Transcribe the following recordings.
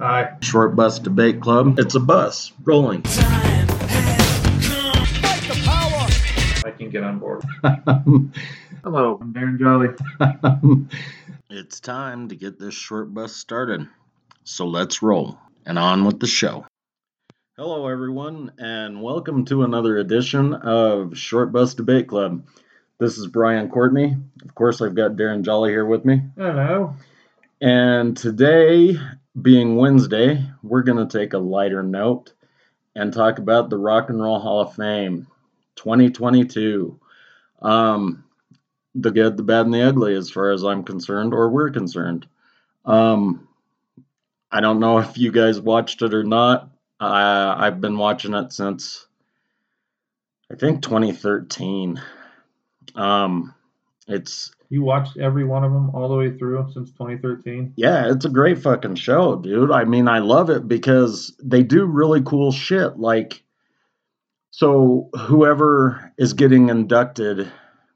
Aye. Short Bus Debate Club. It's a bus rolling. I can get on board. Hello, I'm Darren Jolly. it's time to get this short bus started. So let's roll and on with the show. Hello, everyone, and welcome to another edition of Short Bus Debate Club. This is Brian Courtney. Of course, I've got Darren Jolly here with me. Hello. And today, being Wednesday, we're going to take a lighter note and talk about the Rock and Roll Hall of Fame 2022. Um, the good, the bad, and the ugly, as far as I'm concerned, or we're concerned. Um, I don't know if you guys watched it or not. I've been watching it since I think 2013. Um, it's You watched every one of them all the way through since 2013. yeah, it's a great fucking show, dude. I mean, I love it because they do really cool shit. Like, so whoever is getting inducted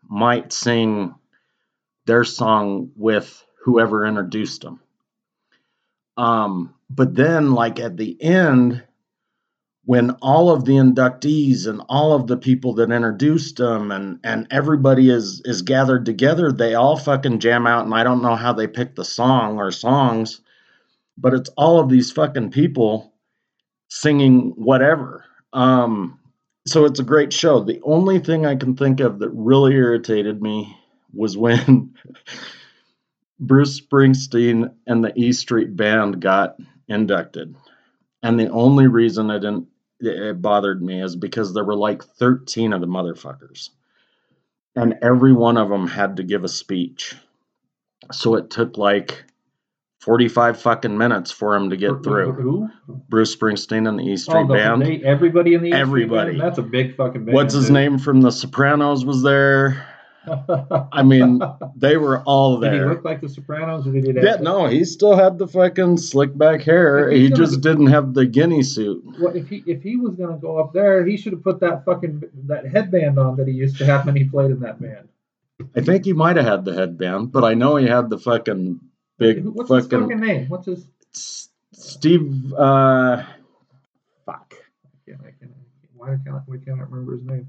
might sing their song with whoever introduced them. Um, but then, like at the end, when all of the inductees and all of the people that introduced them and and everybody is is gathered together, they all fucking jam out. And I don't know how they pick the song or songs, but it's all of these fucking people singing whatever. Um, so it's a great show. The only thing I can think of that really irritated me was when Bruce Springsteen and the E Street Band got inducted. And the only reason it didn't it bothered me is because there were like 13 of the motherfuckers. And every one of them had to give a speech. So it took like 45 fucking minutes for him to get through. Who? Bruce Springsteen and the E Street Oh, the- Band. they- everybody in the E Street Everybody. Band? That's a big fucking band. What's his dude. name from The Sopranos was there. I mean, they were all there. did he look like the Sopranos, or did he? Yeah, no, he still had the fucking slick back hair. He gonna- just didn't have the guinea suit. Well, if he if he was gonna go up there, he should have put that fucking that headband on that he used to have when he played in that band. I think he might have had the headband, but I know he had the fucking big What's his fucking fucking name? What's his? Steve. Uh, fuck. I can't, I can't, why can't I, why can't I remember his name?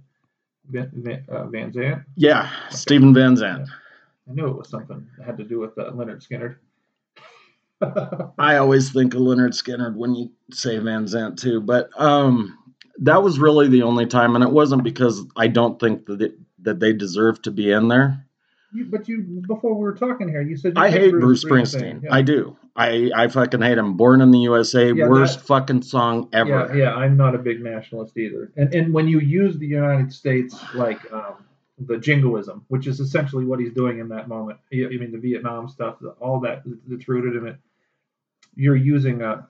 Van, Van, uh, Van Zant. Yeah, Stephen Van Zandt. I knew it was something that had to do with uh, Lynyrd Skynyrd. I always think of Lynyrd Skynyrd when you say Van Zant too, but um, that was really the only time, and it wasn't because I don't think that it, that they deserve to be in there. you, but you before we were talking here, you said you I hate Bruce Springsteen. Yeah. I do. I I fucking hate him. Born in the USA, Yeah, worst that- fucking song ever. Yeah, yeah, I'm not a big nationalist either. And and when you use the United States like um, the jingoism, which is essentially what he's doing in that moment, I I mean the Vietnam stuff, the- all that that's rooted in it, you're using a,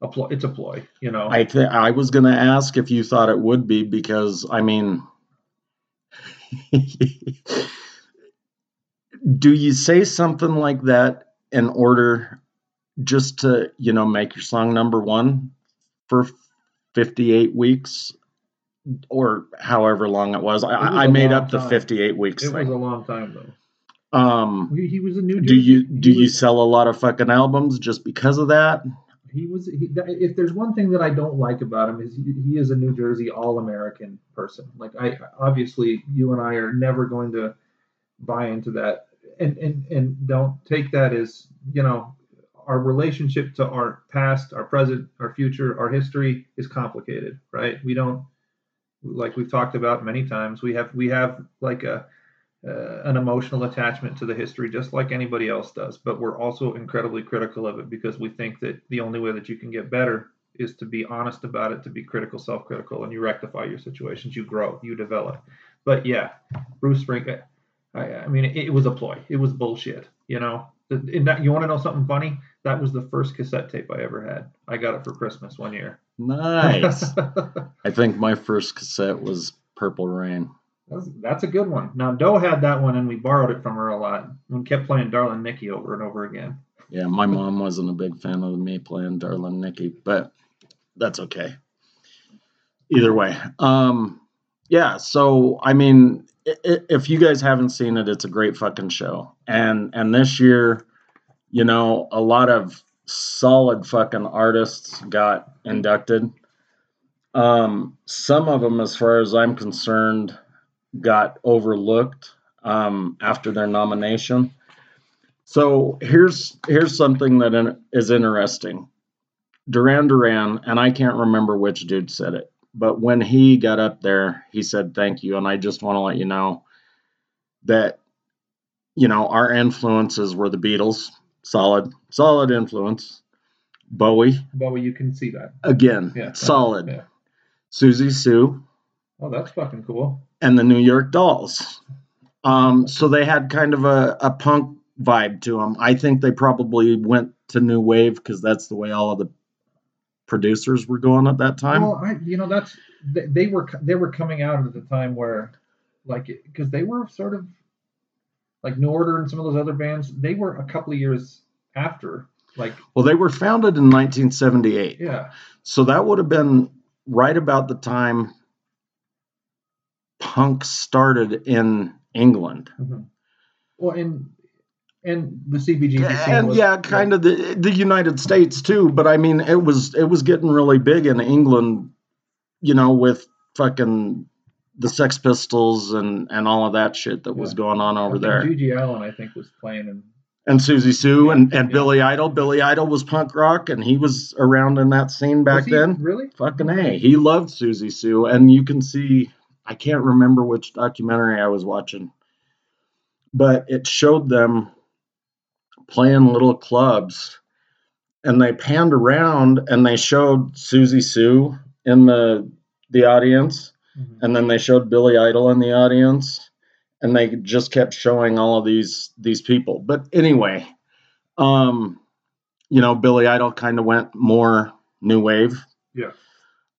a ploy. It's a ploy, you know. I th- I was gonna ask if you thought it would be because I mean, do you say something like that in order just to you know make your song number one for 58 weeks or however long it was? I, It was I a made up the time. 58 weeks it was a long time though. um, He, he was a New do Jersey- you he do you was- sell a lot of fucking albums just because of that? he was he, if there's one thing that I don't like about him is he, he is a New Jersey all-American person. Like I obviously you and I are never going to buy into that and and and don't take that as, you know, our relationship to our past, our present, our future, our history is complicated, right? We don't like we've talked about many times, we have we have like a uh, an emotional attachment to the history just like anybody else does but we're also incredibly critical of it because we think that the only way that you can get better is to be honest about it to be critical self-critical and you rectify your situations you grow you develop. But yeah bruce spring i, I mean it, it was a ploy. It was bullshit you know? That, you want to know something funny that was the first cassette tape i ever had i got it for christmas one year Nice. I think my first cassette was Purple Rain. That's, that's a good one. Now Doe had that one, and we borrowed it from her a lot. We kept playing "Darling Nikki" over and over again. Yeah, my mom wasn't a big fan of me playing Darlin' Nikki, but that's okay. Either way, um, yeah. So I mean, if you guys haven't seen it, it's a great fucking show. And and this year, you know, a lot of solid fucking artists got inducted. Um, some of them, as far as I'm concerned, got overlooked um, after their nomination. So here's here's something that is interesting. Duran Duran, and I can't remember which dude said it, but when he got up there, he said thank you, and I just want to let you know that you know our influences were the Beatles, solid, solid influence. Bowie, Bowie, you can see that. again, Yeah. solid. Yeah. Siouxsie Sioux, Oh, that's fucking cool. and the New York Dolls. Um, so they had kind of a, a punk vibe to them. I think they probably went to new wave because that's the way all of the producers were going at that time. Well, I, you know, that's they, they were they were coming out at the time where, like, because they were sort of like New Order and some of those other bands. They were a couple of years after, like, Well, they were founded in 1978, yeah, so that would have been right about the time punk started in England. mhm. well, and and the scene and was, yeah, kind of the the United States too. But I mean, it was it was getting really big in England, you know, with fucking the Sex Pistols and and all of that shit that was going on over there. GG Allin, I think, was playing and And Siouxsie Sioux and and Yeah. Billy Idol. Billy Idol was punk rock, and he was around in that scene back then. Really? Fucking a, he loved Siouxsie Sioux, and you can see. I can't remember which documentary I was watching, but it showed them playing little clubs, and they panned around and they showed Siouxsie Sioux in the the audience, Mhm. and then they showed Billy Idol in the audience, and they just kept showing all of these these people. But anyway, um, you know, Billy Idol kind of went more new wave. Yeah.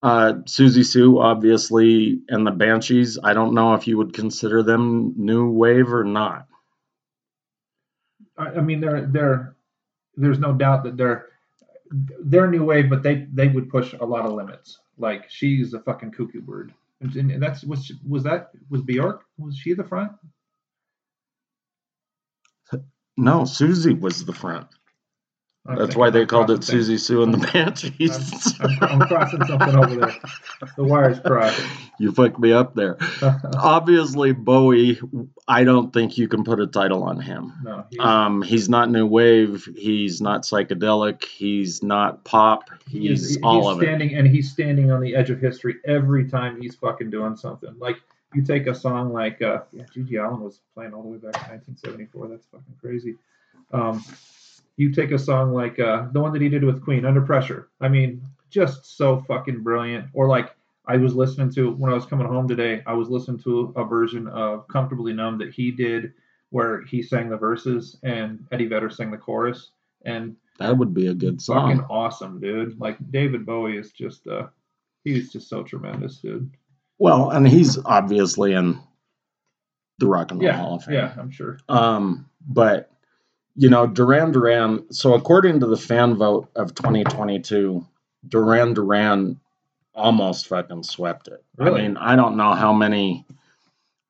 Uh, Siouxsie Sioux, obviously, and the Banshees. I don't know if you would consider them new wave or not. I, I mean, they're they're there's no doubt that they're they're new wave, but they they would push a lot of limits. Like she's a fucking cuckoo bird, and that's was was that was Bjork was she the front? No, Siouxsie was the front. I'm That's why they I'm called it things. Siouxsie Sioux and the Banshees. I'm, I'm crossing something over there. The wires crossed. you fucked me up there. Obviously, Bowie. I don't think you can put a title on him. no, he's, Um, he's not new wave. He's not psychedelic. He's not pop. he He's, he's all of it. standing and he's standing on the edge of history every time he's fucking doing something. Like you take a song like uh, yeah, GG Allin was playing all the way back in 1974. That's fucking crazy. Um, you take a song like uh, the one that he did with Queen, Under Pressure. I mean, just so fucking brilliant. Or like I was listening to when I was coming home today, I was listening to a version of Comfortably Numb that he did where he sang the verses and Eddie Vedder sang the chorus. And That would be a good song. fucking awesome, dude. Like David Bowie is just uh he's just so tremendous, dude. Well, and he's obviously in the Rock and Roll Yeah, Hall of Fame. yeah, I'm sure. Um, but you know, Duran Duran. So according to the fan vote of 2022, Duran Duran almost fucking swept it. Really? I mean, I don't know how many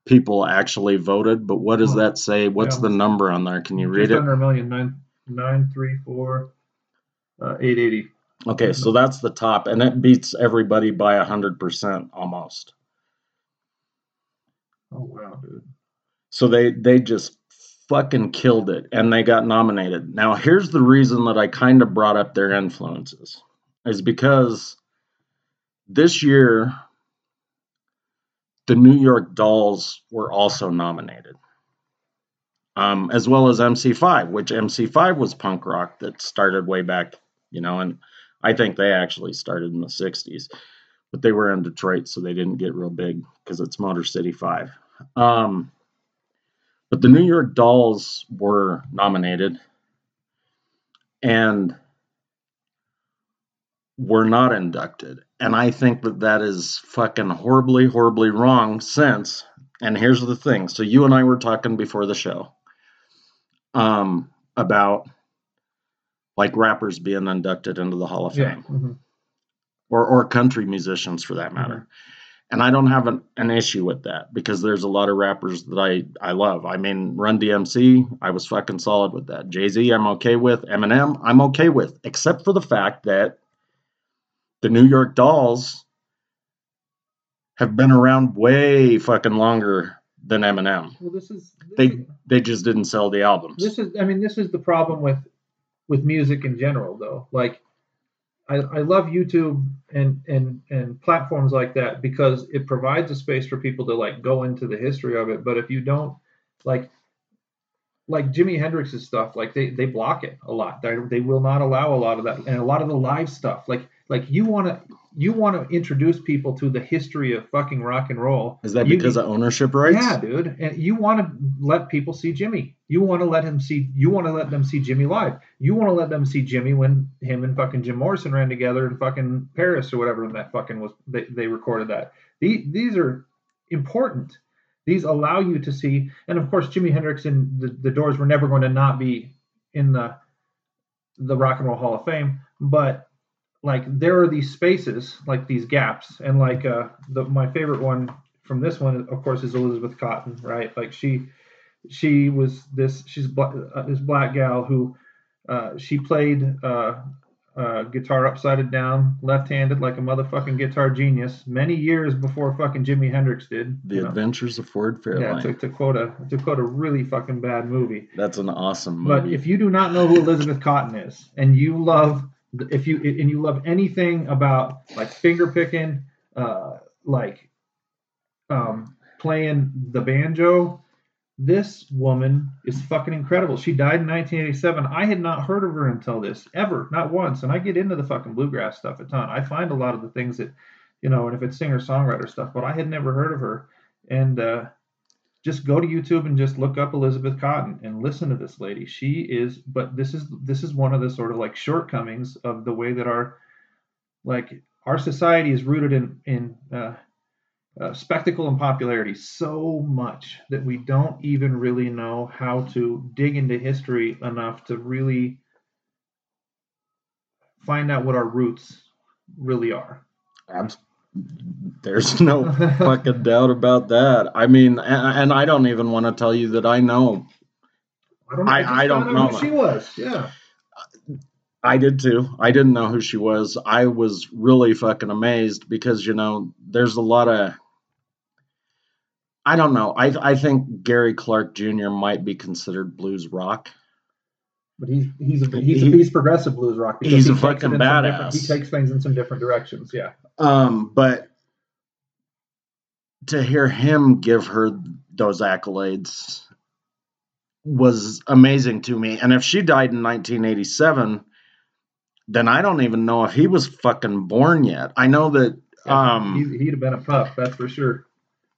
people actually voted, but what does Oh, that say? What's yeah. the number on there? Can you read just it? under a million, nine nine three four uh eight eighty. Okay, so that's the top, and it beats everybody by hundred percent almost. Oh wow, dude. So they they just fucking killed it and they got nominated. Now here's the reason that I kind of brought up their influences is because this year the New York Dolls were also nominated. Um, as well as MC5, which MC5 was punk rock that started way back, you know, and I think they actually started in the 60s, but they were in Detroit, so they didn't get real big because it's Motor City 5. Um, but the New York Dolls were nominated and were not inducted. And I think that that is fucking horribly, horribly wrong since, and here's the thing. So you and I were talking before the show um, about like rappers being inducted into the Hall of Yeah. Fame mhm. or, or country musicians for that matter. And I don't have an, an issue with that because there's a lot of rappers that I I love. I mean, Run DMC, I was fucking solid with that. Jay Z, I'm okay with. Eminem, I'm okay with, except for the fact that the New York Dolls have been around way fucking longer than Eminem. Well, this is this They is- they just didn't sell the albums. this is i mean this is the problem with with music in general though like i i love youtube and and and platforms like that because it provides a space for people to like go into the history of it but if you don't like like Jimi Hendrix's stuff, like they, they block it a lot. They, they will not allow a lot of that, and a lot of the live stuff. Like like you want to you want to introduce people to the history of fucking rock and roll. Is that You- because of ownership rights? yeah, dude. And you want to let people see Jimmy. You want to let him see. You want to let them see Jimmy live. You want to let them see Jimmy when him and fucking Jim Morrison ran together in fucking Paris or whatever. And that fucking was they, they recorded that. These these are important. These allow you to see. And of course, Jimi Hendrix and the, the Doors were never going to not be in the the Rock and Roll Hall of Fame, but like there are these spaces, like these gaps, and like uh, the my favorite one from this one, of course, is Elizabeth Cotten, right? Like she, she was this, she's uh, this black gal who, uh, she played uh, uh, guitar upside down, left-handed, like a motherfucking guitar genius, many years before fucking Jimi Hendrix did. The you know? Adventures of Ford Yeah, Fairlane. to, to quote a to quote a really fucking bad movie. That's an awesome movie. But if you do not know who Elizabeth Cotten is, and you love, if you and you love anything about like finger picking, uh, like um, playing the banjo, this woman is fucking incredible. She died in 1987. I had not heard of her until this ever, not once. And I get into the fucking bluegrass stuff a ton. I find a lot of the things that, you know, and if it's singer songwriter stuff, but I had never heard of her. And uh, just go to YouTube and just look up Elizabeth Cotten and listen to this lady. She is, but this is this is one of the sort of like shortcomings of the way that our like our society is rooted in in uh, uh, spectacle and popularity so much that we don't even really know how to dig into history enough to really find out what our roots really are. There's no fucking doubt about that. I mean, and, and I don't even want to tell you that I know. I don't, I- just I don't know. who she was. Yeah. I did too. I didn't know who she was. I was really fucking amazed because you know there's a lot of. I don't know. I I think Gary Clark Jr. might be considered blues rock. But he's he's a, he's a, He- he's progressive blues rock. because he's he a takes fucking in some different- badass. He takes things in some different directions. Yeah. Um, but to hear him give her those accolades was amazing to me. And if she died in 1987, then I don't even know if he was fucking born yet. I know that um he, he'd have been a pup, that's for sure.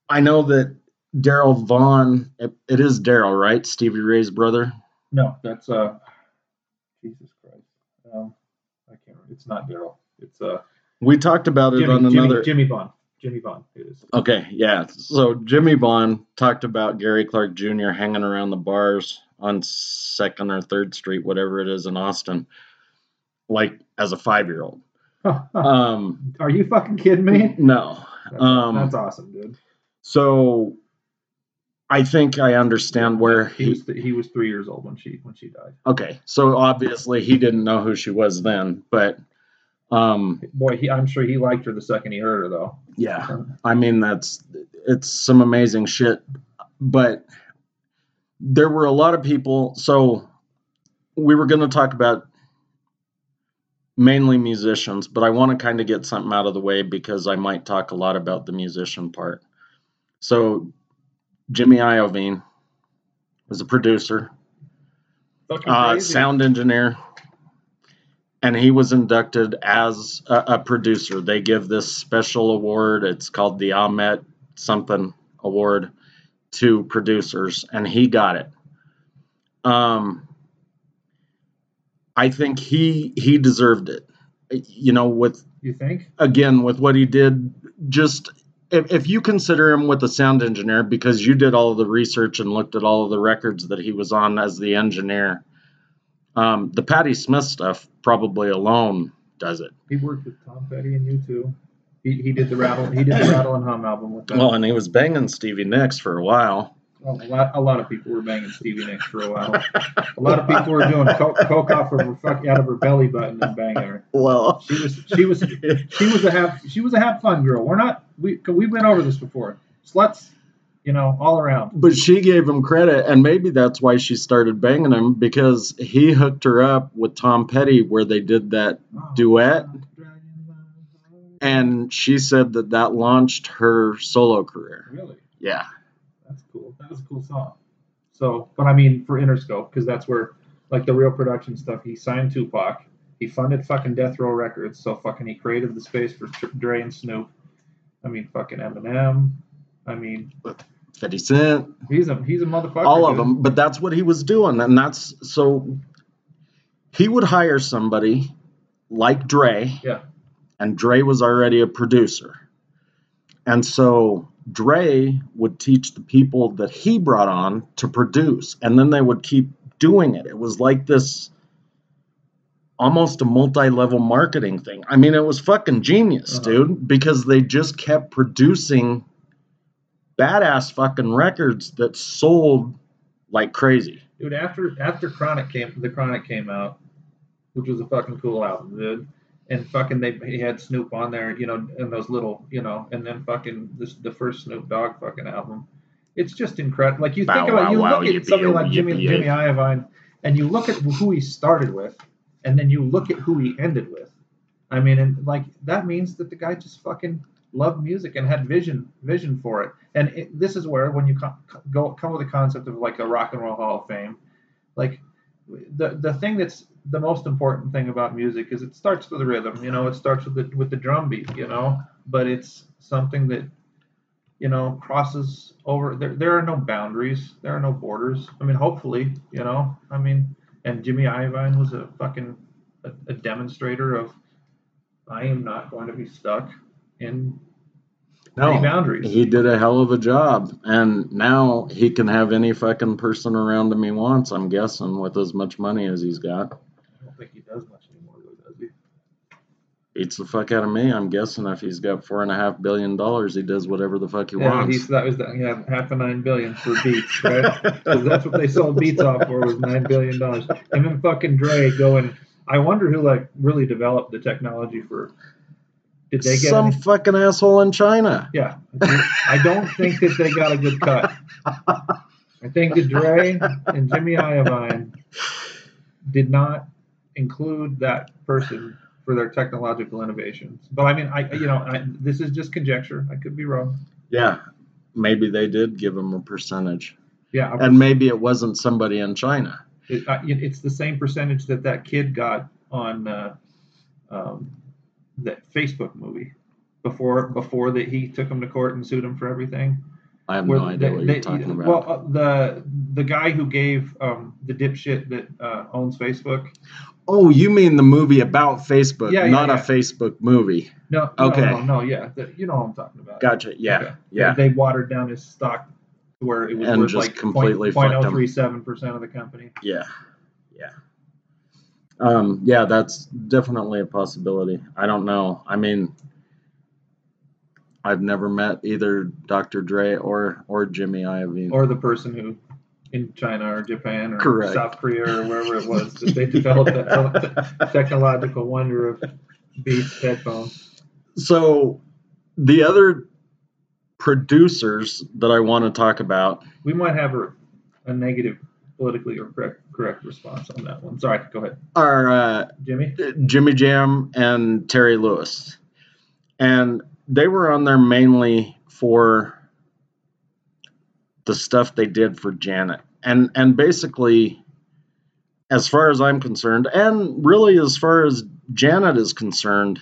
I know that Daryl Vaughan it, it is Daryl, right? Stevie Ray's brother. No, that's uh, Jesus Christ. Um, I can't. remember. It's not Daryl. It's uh, We talked about it on Jimmy, another Jimmie Vaughan. Jimmy. It is. Okay, yeah. So Jimmie Vaughan talked about Gary Clark Jr. hanging around the bars on Second or Third Street, whatever it is in Austin, like as a five-year-old. Um, Are you fucking kidding me? no. That's, Um, that's awesome, dude. So I think I understand where He he. was he was three years old when she when she died. Okay, so obviously he didn't know who she was then, but um, Boy, he, I'm sure he liked her the second he heard her, though. yeah. I mean, that's it's some amazing shit. But there were a lot of people. So we were going to talk about mainly musicians, but I want to kind of get something out of the way because I might talk a lot about the musician part. So Jimmy Iovine was a producer, uh, sound engineer, and he was inducted as a, a producer. They give this special award. It's called the Ahmet something award to producers, and he got it. Um, I think he he deserved it. You know, with You think? again with what he did, just if, if you consider him with a sound engineer because you did all of the research and looked at all of the records that he was on as the engineer, um, the Patti Smith stuff probably alone does it. He worked with Tom Petty and U2. He, he did the rattle. He did the rattle and hum album with them. Well, and he was banging Stevie Nicks for a while. Well, a lot, a lot of people were banging Stevie Nicks for a while. A lot of people were doing coke, coke off of her fuck out of her belly button and banging her. Well, She was she was she was a have she was a have fun girl. We're not we we've been over this before. Sluts, you know, all around. but she gave him credit, and maybe that's why she started banging him because he hooked her up with Tom Petty, where they did that Duet? and she said that that launched her solo career. Really, Yeah. that's cool. That was a cool song. So, but I mean, for Interscope, because that's where like the real production stuff. He signed Tupac. He funded fucking Death Row Records. So fucking he created the space for Dre and Snoop. I mean, fucking Eminem. I mean, 50 Cent, he's a he's a motherfucker. all of dude. them. But that's what he was doing. And that's so he would hire somebody like Dre. Yeah. And Dre was already a producer. And so Dre would teach the people that he brought on to produce. And then they would keep doing it. It was like this almost a multi-level marketing thing. I mean, it was fucking genius, Uh-huh. dude, because they just kept producing badass fucking records that sold like crazy. dude. After after Chronic came, the Chronic came out, which was a fucking cool album, dude. And fucking they he had Snoop on there, you know, and those little, you know, and then fucking this the first Snoop Dogg fucking album. It's just incredible. Like you think about wow, you wow, look at yippee, somebody oh, like Jimmy yippee, Jimmy. Iovine, and you look at who he started with, and then you look at who he ended with. I mean, and like that means that the guy just fucking loved music and had vision vision for it. And it, this is where when you go come with the concept of like a rock and roll hall of fame, like the the thing that's the most important thing about music is it starts with the rhythm. You know, it starts with the with the drum beat. You know, but it's something that you know crosses over. There there are no boundaries. There are no borders. I mean, hopefully, you know. I mean, and Jimmy Iovine was a fucking a, a demonstrator of I am not going to be stuck in any boundaries. He did a hell of a job, and now he can have any fucking person around him he wants. I'm guessing with as much money as he's got, I don't think he does much anymore, though, does he? Beats the fuck out of me. I'm guessing if he's got four and a half billion dollars, he does whatever the fuck he wants. Yeah, wants. he's, that was the, yeah, half a nine billion for Beats, right? Because that's what they sold Beats off for was nine billion dollars. And then fucking Dre going. I wonder who like really developed the technology for. Did they get? Some any- fucking asshole in China. yeah, I don't think that they got a good cut. I think that Dre and Jimmy Iovine did not include that person for their technological innovations. But I mean, I you know, I, this is just conjecture. I could be wrong. Yeah, maybe they did give him a percentage, Yeah, and maybe it wasn't somebody in China. It, it's the same percentage that that kid got on uh, um, that Facebook movie before before that he took him to court and sued him for everything. I have Where no idea they- what you're talking about. Well, uh, the the guy who gave um, the dipshit that uh, owns Facebook. Oh, you mean the movie about Facebook, Yeah, yeah, not a. Facebook movie? No, no, Okay. no, no, yeah, the, you know what I'm talking about. Gotcha. Yeah, Okay. yeah. They, they watered down his stock to where it was And worth just like completely fucked 0.037 percent of the company. Yeah, yeah, um, yeah. That's definitely a possibility. I don't know. I mean, I've never met either Dr. Dre or or Jimmy Iovine. or the person who in China or Japan or Correct. South Korea or wherever it was that they developed that technological wonder of Beats headphones. so, the other producers that I want to talk about. We might have a, a negative politically or correct correct response on that one. Sorry, go ahead, Are uh, Jimmy. Jimmy Jam and Terry Lewis. And they were on there mainly for the stuff they did for Janet. And and basically as far as I'm concerned and really as far as Janet is concerned,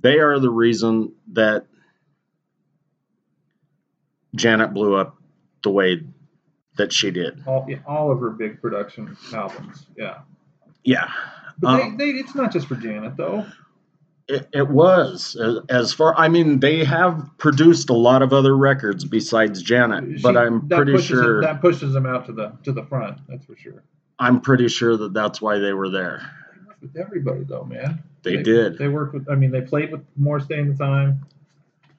they are the reason that Janet blew up the way that she did. All all of her big production albums, yeah. Yeah. But Um, they, they, it's not just for Janet though. It, it was as- as far. I mean, they have produced a lot of other records besides Janet, but She- I'm pretty sure. them, that pushes them out to the to the front. That's for sure. I'm pretty sure that that's why they were there. They work with everybody though, man. They, did. They worked with. I mean, they played with Morris Day in the time.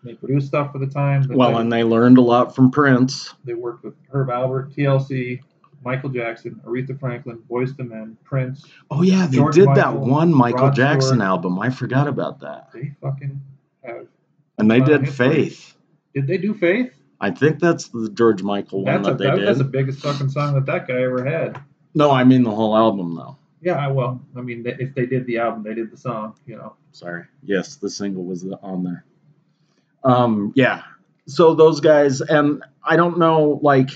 They produced stuff for the time. well, they, and they learned a lot from Prince. they worked with Herb Alpert, TLC, Michael Jackson, Aretha Franklin, Boyz II Men, Prince. Oh yeah, they George did that one Michael Rod Jackson Stewart. album. I forgot about that. They fucking have. And they did history. Faith. Did they do Faith? I think that's the George Michael one That's a, that they that, did. that's the biggest fucking song that that guy ever had. No, I mean the whole album though. Yeah, I- well, I mean, if they did the album, they did the song. You know. Sorry. Yes, the single was on there. Um, yeah. So those guys, and I don't know, like,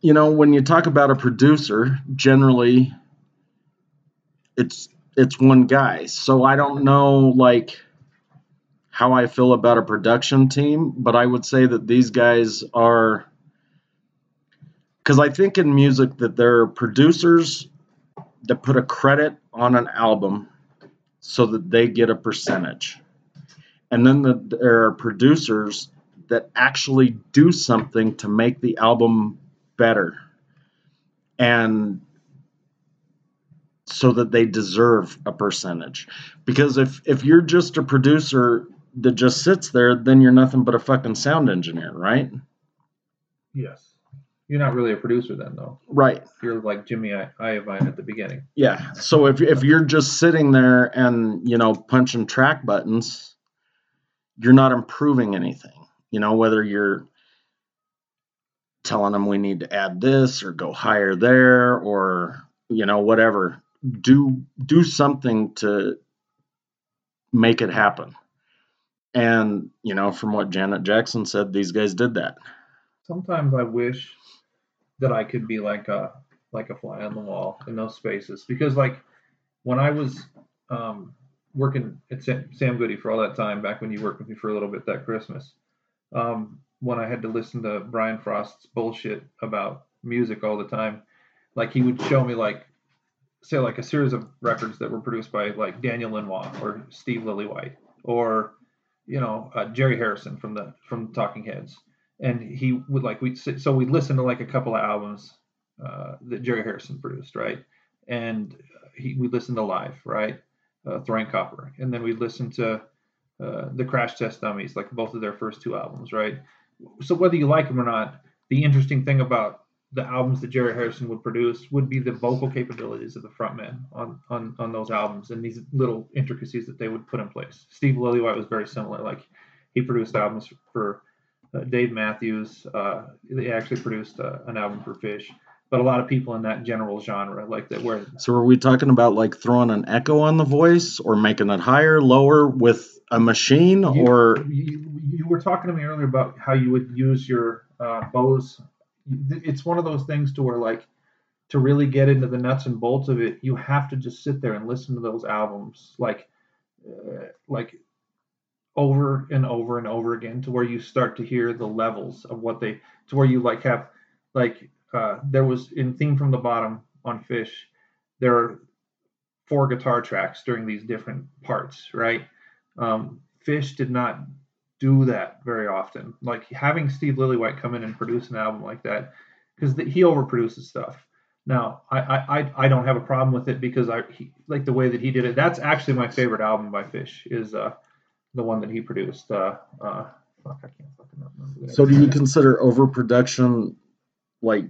you know, when you talk about a producer, generally, it's it's one guy. So I don't know, like, how I feel about a production team, but I would say that these guys are, because I think in music that there are producers that put a credit on an album so that they get a percentage. And then the, there are producers that actually do something to make the album better. And so that they deserve a percentage. Because if if you're just a producer that just sits there, then you're nothing but a fucking sound engineer, right? Yes. You're not really a producer then, though. Right. You're like Jimmy I- Iovine at the beginning. Yeah. So if if you're just sitting there and you know punching track buttons, you're not improving anything. You know whether you're telling them we need to add this or go higher there or you know whatever. Do do something to make it happen. And you know from what Janet Jackson said, these guys did that. Sometimes I wish that I could be like a like a fly on the wall in those spaces because like when I was um, working at Sam, Goody for all that time back when you worked with me for a little bit that Christmas, um, when I had to listen to Brian Frost's bullshit about music all the time, like he would show me like say like a series of records that were produced by like Daniel Lanois or Steve Lillywhite or you know uh, Jerry Harrison from the from Talking Heads, and he would like we so we'd listen to like a couple of albums uh, that Jerry Harrison produced, right? And he we listened to live, right? Uh, Throwing Copper, and then we'd listen to uh, the Crash Test Dummies, like both of their first two albums, right? So whether you like him or not, the interesting thing about the albums that Jerry Harrison would produce would be the vocal capabilities of the frontman on, on on those albums and these little intricacies that they would put in place. Steve Lillywhite was very similar. Like he produced albums for uh, Dave Matthews. Uh, they actually produced uh, an album for Phish. But a lot of people in that general genre, like that, where So are we talking about like throwing an echo on the voice or making it higher, lower with a machine you, or you, you were talking to me earlier about how you would use your uh, bows. It's one of those things to where like to really get into the nuts and bolts of it, you have to just sit there and listen to those albums like uh, like over and over and over again to where you start to hear the levels of what they to where you like have like uh, there was in theme from the bottom on Phish there are four guitar tracks during these different parts right um, Phish did not do that very often like having steve lillywhite come in and produce an album like that because he overproduces stuff now I, I I- don't have a problem with it because I he, like the way that he did it. That's actually my favorite album by Phish is uh the one that he produced. Uh, uh fuck, I can't fucking remember. so do you consider overproduction like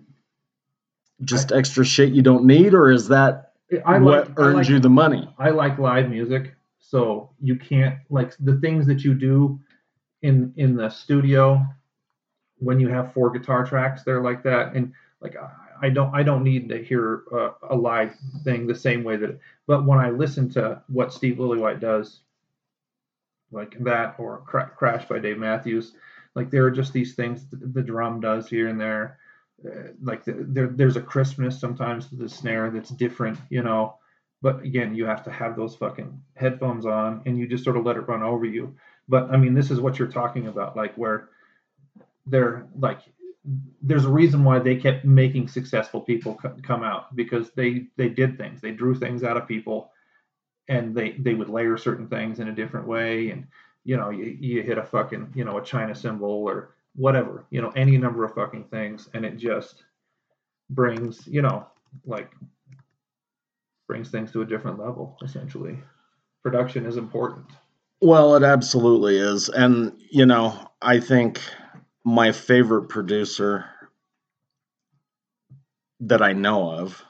just extra shit you don't need or is that I what like, I earns like, you the money? I like live music, so you can't like the things that you do in in the studio when you have four guitar tracks there like that, and like I, I don't I don't need to hear a, a live thing the same way that. But when I listen to what Steve Lillywhite does, like that or Crash by Dave Matthews, like there are just these things the drum does here and there. Uh, like the, there, there's a crispness sometimes to the snare that's different, you know? But again you have to have those fucking headphones on and you just sort of let it run over you. But i mean this is what you're talking about like where they're like there's a reason why they kept making successful people co- come out because they they did things. They drew things out of people and they they would layer certain things in a different way. And you know you, you hit a fucking you know a china cymbal or whatever you know any number of fucking things and it just brings you know like brings things to a different level. Essentially, production is important. Well, it absolutely is. And, you know, I think my favorite producer that I know of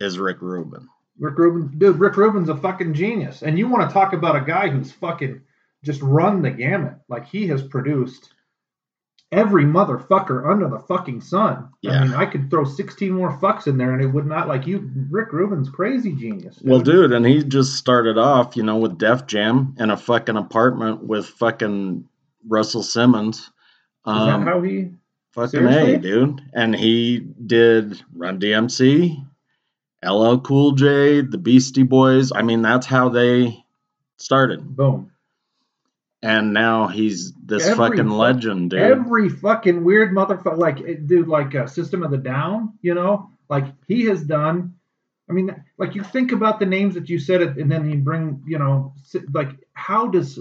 is Rick Rubin. Rick Rubin, dude, Rick Rubin's a fucking genius. And you want to talk about a guy who's fucking just run the gamut. Like he has produced every motherfucker under the fucking sun. Yeah. I mean, I could throw 16 more fucks in there and it would not like you. Rick Rubin's crazy genius. Well, dude, and he just started off, you know, with Def Jam in a fucking apartment with fucking Russell Simmons. Is Um, that how he? fucking seriously? A, dude. And he did Run DMC, LL Cool J, the Beastie Boys. I mean, that's how they started. Boom. And now he's this Every fucking fu- legend, dude. Every fucking weird motherfucker, like eh, dude, like uh, System of the Down, you know, like he has done. I mean, like you think about the names that you said, it, and then you bring, you know, like how does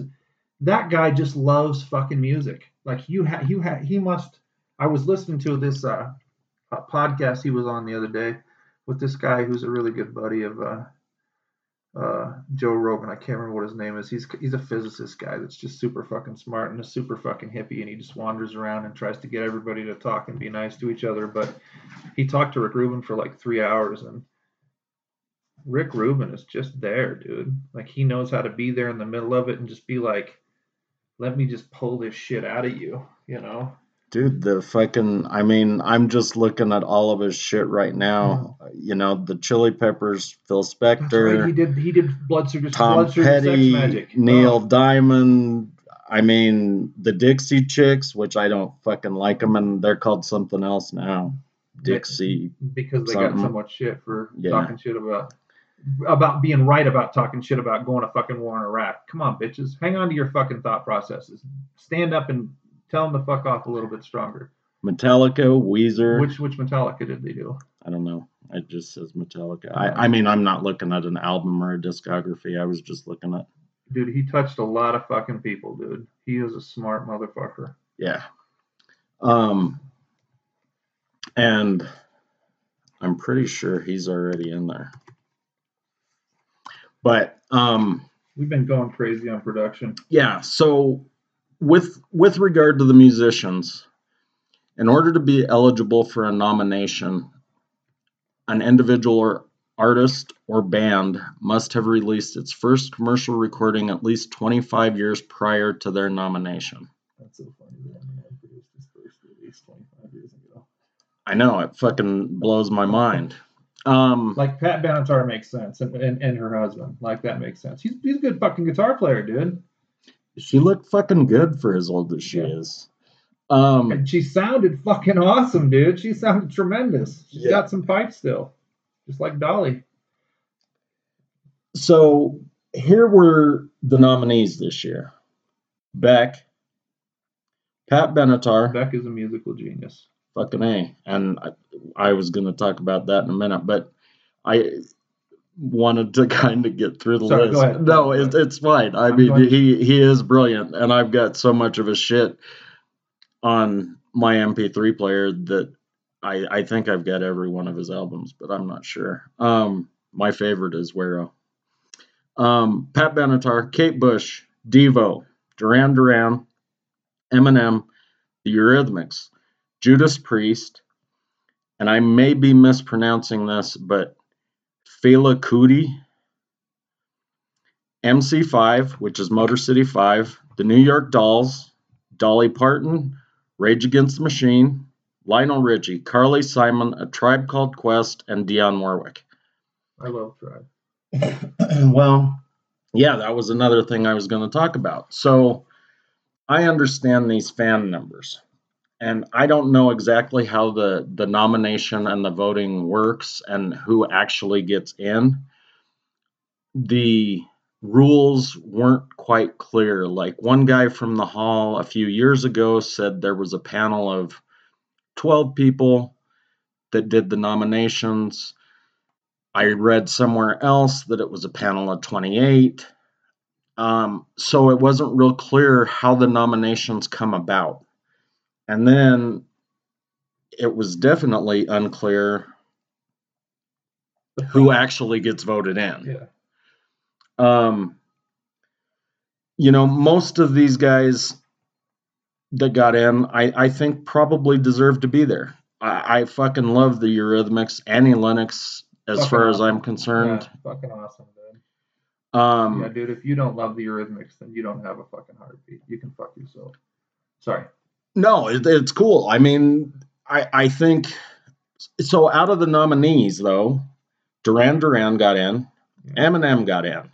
that guy just loves fucking music? Like you have, you have, he must. I was listening to this uh, podcast he was on the other day with this guy who's a really good buddy of uh, uh, Joe Rogan. I can't remember what his name is. He's he's a physicist guy that's just super fucking smart and a super fucking hippie, and he just wanders around and tries to get everybody to talk and be nice to each other. But he talked to Rick Rubin for like three hours, and Rick Rubin is just there, dude. Like he knows how to be there in the middle of it and just be like, "Let me just pull this shit out of you," you know. Dude, the fucking, I mean, I'm just looking at all of his shit right now. Mm-hmm. You know, the Chili Peppers, Phil That's right. Spector, He did. He did blood sugar. Tom blood sugar sex magic. Neil Oh, Diamond. I mean, the Dixie Chicks, which I don't fucking like them, and they're called something else now. Dixie. because they got so much shit for Yeah. talking shit about about being right about talking shit about going to fucking war in Iraq. Come on, bitches. Hang on to your fucking thought processes. Stand up and tell them to fuck off a little bit stronger. Metallica, Weezer. Which which Metallica did they do? I don't know. It just says Metallica. I, I mean, I'm not looking at an album or a discography. I was just looking at, Dude, he touched a lot of fucking people, dude. He is a smart motherfucker. yeah. Um, and I'm pretty sure he's already in there. But um, We've been going crazy on production. yeah so with with regard to the musicians in order to be eligible for a nomination an individual or artist or band must have released its first commercial recording at least 25 years prior to their nomination That's so funny that Eminem produced his first release 25 years ago. i know it fucking blows my mind um Like Pat Benatar makes sense, and, and, and her husband. Like that makes sense. He's, he's a good fucking guitar player, dude. She looked fucking good for as old as she Yeah. is um And she sounded fucking awesome, dude. She sounded tremendous. She's Yeah. got some pipes still, just like Dolly. So here were the nominees this year Beck, Pat Benatar, Beck is a musical genius. fucking A. And I, I was going to talk about that in a minute, but I wanted to kind of get through the Sorry, list. No, it, it's fine. I I'm mean, he, he is brilliant, and I've got so much of his shit on my MP3 player that I, I think I've got every one of his albums, but I'm not sure. Um, my favorite is Guero. Um, Pat Benatar, Kate Bush, Devo, Duran Duran, Eminem, The Eurythmics, Judas Priest, and I may be mispronouncing this, but Fela Kuti, MC5, which is Motor City 5, The New York Dolls, Dolly Parton, Rage Against the Machine, Lionel Richie, Carly Simon, A Tribe Called Quest, and Dionne Warwick. I love Tribe. well, yeah, that was another thing I was going to talk about. So I understand these fan numbers, and I don't know exactly how the, the nomination and the voting works and who actually gets in. The rules weren't quite clear. Like one guy from the hall a few years ago said there was a panel of 12 people that did the nominations. I read somewhere else that it was a panel of 28. Um, so it wasn't real clear how the nominations come about. And then it was definitely unclear who actually gets voted in. Yeah. Um, you know, most of these guys that got in, I, I think probably deserve to be there. I, I fucking love the Eurythmics, Annie Lennox, as Fucking far as. I'm concerned. Yeah, fucking awesome, dude. Um, yeah, dude. If you don't love the Eurythmics, then you don't have a fucking heartbeat. You can fuck yourself. Sorry. No, it, it's cool. I mean, I I think so. Out of the nominees, though, Duran Duran got in, Yeah. Eminem got in,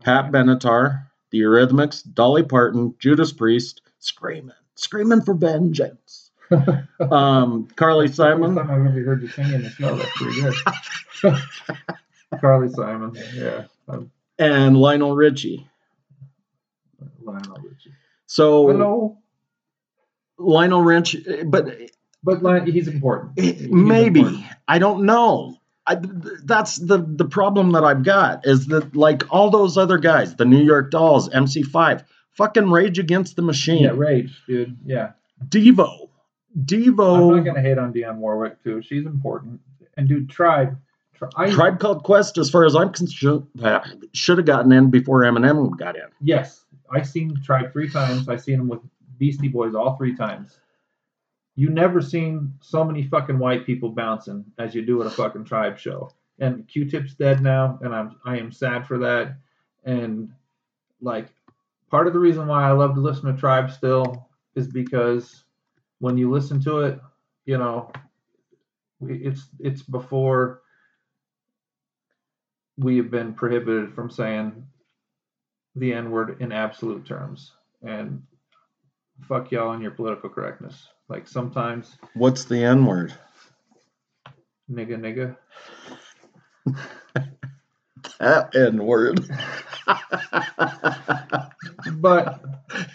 Pat Benatar, the Eurythmics, Dolly Parton, Judas Priest, screaming, screaming for vengeance. Um, Carly Simon, I've ever heard you sing in the show. That's pretty good. Carly Simon. Yeah. And Lionel Richie. Lionel Richie. So Hello. Lionel Richie, eh, but But he's important. Eh, he's maybe important. I don't know. I, that's the the problem that I've got is that like all those other guys, the New York Dolls, MC5, fucking Rage Against the Machine, Yeah, Rage, dude. Yeah. Devo, Devo. I'm not gonna hate on Dionne Warwick too. She's important. And dude, Tribe. Tri- Tribe Called Quest. As far as I'm concerned, should have gotten in before Eminem got in. Yes, I've seen Tribe three times. I've seen them with Beastie Boys all three times. You never seen so many fucking white people bouncing as you do at a fucking Tribe show. And Q-Tip's dead now, and I'm I am sad for that. And like, part of the reason why I love to listen to Tribe still is because when you listen to it, you know, it's it's before we have been prohibited from saying the N word in absolute terms. And fuck y'all and your political correctness. Like sometimes What's the N word? nigga nigga. That N word. But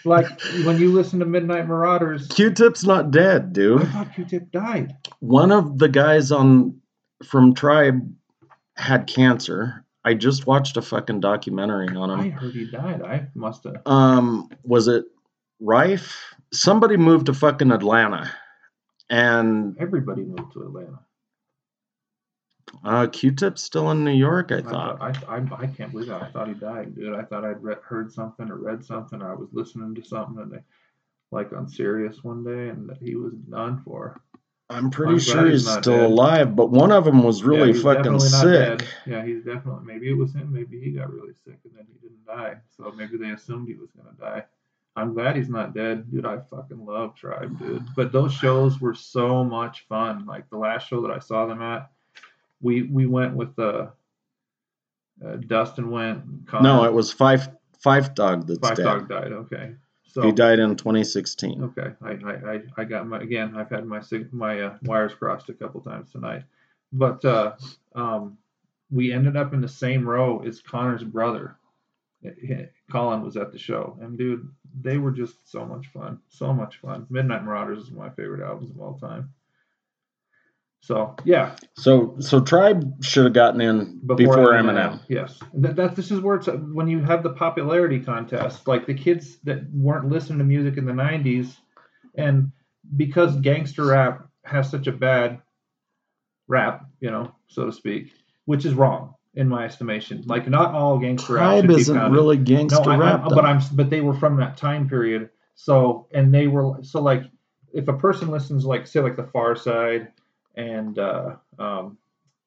like when you listen to Midnight Marauders, Q-Tip's not dead, dude. I thought Q-Tip died. One of the guys on from Tribe had cancer. I just watched a fucking documentary on him. I heard he died. I must have. um was it rife somebody moved to fucking atlanta and Everybody moved to Atlanta. uh q-tip's still in new york i I, thought thought, I, I, I can't believe that. I thought he died, dude. I thought I'd re- heard something or read something or I was listening to something and they, like on Sirius one day and that he was done for. i'm pretty I'm sure he's he's still dead. alive but one of them was really he's fucking sick dead. Yeah, he's definitely. Maybe it was him. Maybe he got really sick and then he didn't die. So maybe they assumed he was gonna die. I'm glad he's not dead, dude. I fucking love Tribe, dude. But those shows were so much fun. Like the last show that I saw them at, we we went with the. Uh, Dustin went. Connor, no it was five Phife Dawg that's Five dead Dog died. Okay, so he died in 2016 Okay, I, I, I, I got my again. I've had my my uh, wires crossed a couple times tonight, but uh, um, we ended up in the same row as Connor's brother. Colin was at the show, and dude, they were just so much fun, so much fun. Midnight Marauders is my favorite albums of all time. So yeah, so so tribe should have gotten in before, eminem. Yes, that, that this is where it's when you have the popularity contest, like the kids that weren't listening to music in the '90s, and because gangster rap has such a bad rap, you know, so to speak, which is wrong in my estimation. Like not all gangster rap tribe be isn't really gangster no, rap I, but I'm but they were from that time period. So and they were so like if a person listens like say like the Pharcyde and uh, um,